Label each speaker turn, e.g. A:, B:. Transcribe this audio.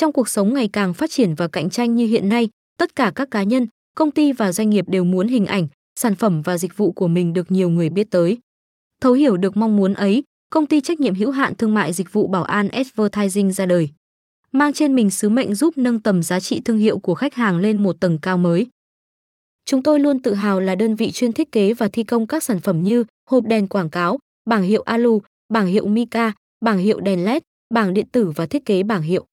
A: Trong cuộc sống ngày càng phát triển và cạnh tranh như hiện nay, tất cả các cá nhân, công ty và doanh nghiệp đều muốn hình ảnh, sản phẩm và dịch vụ của mình được nhiều người biết tới. Thấu hiểu được mong muốn ấy, công ty trách nhiệm hữu hạn thương mại dịch vụ bảo an Advertising ra đời. Mang trên mình sứ mệnh giúp nâng tầm giá trị thương hiệu của khách hàng lên một tầng cao mới. Chúng tôi luôn tự hào là đơn vị chuyên thiết kế và thi công các sản phẩm như hộp đèn quảng cáo, bảng hiệu alu, bảng hiệu Mica, bảng hiệu đèn LED, bảng điện tử và thiết kế bảng hiệu.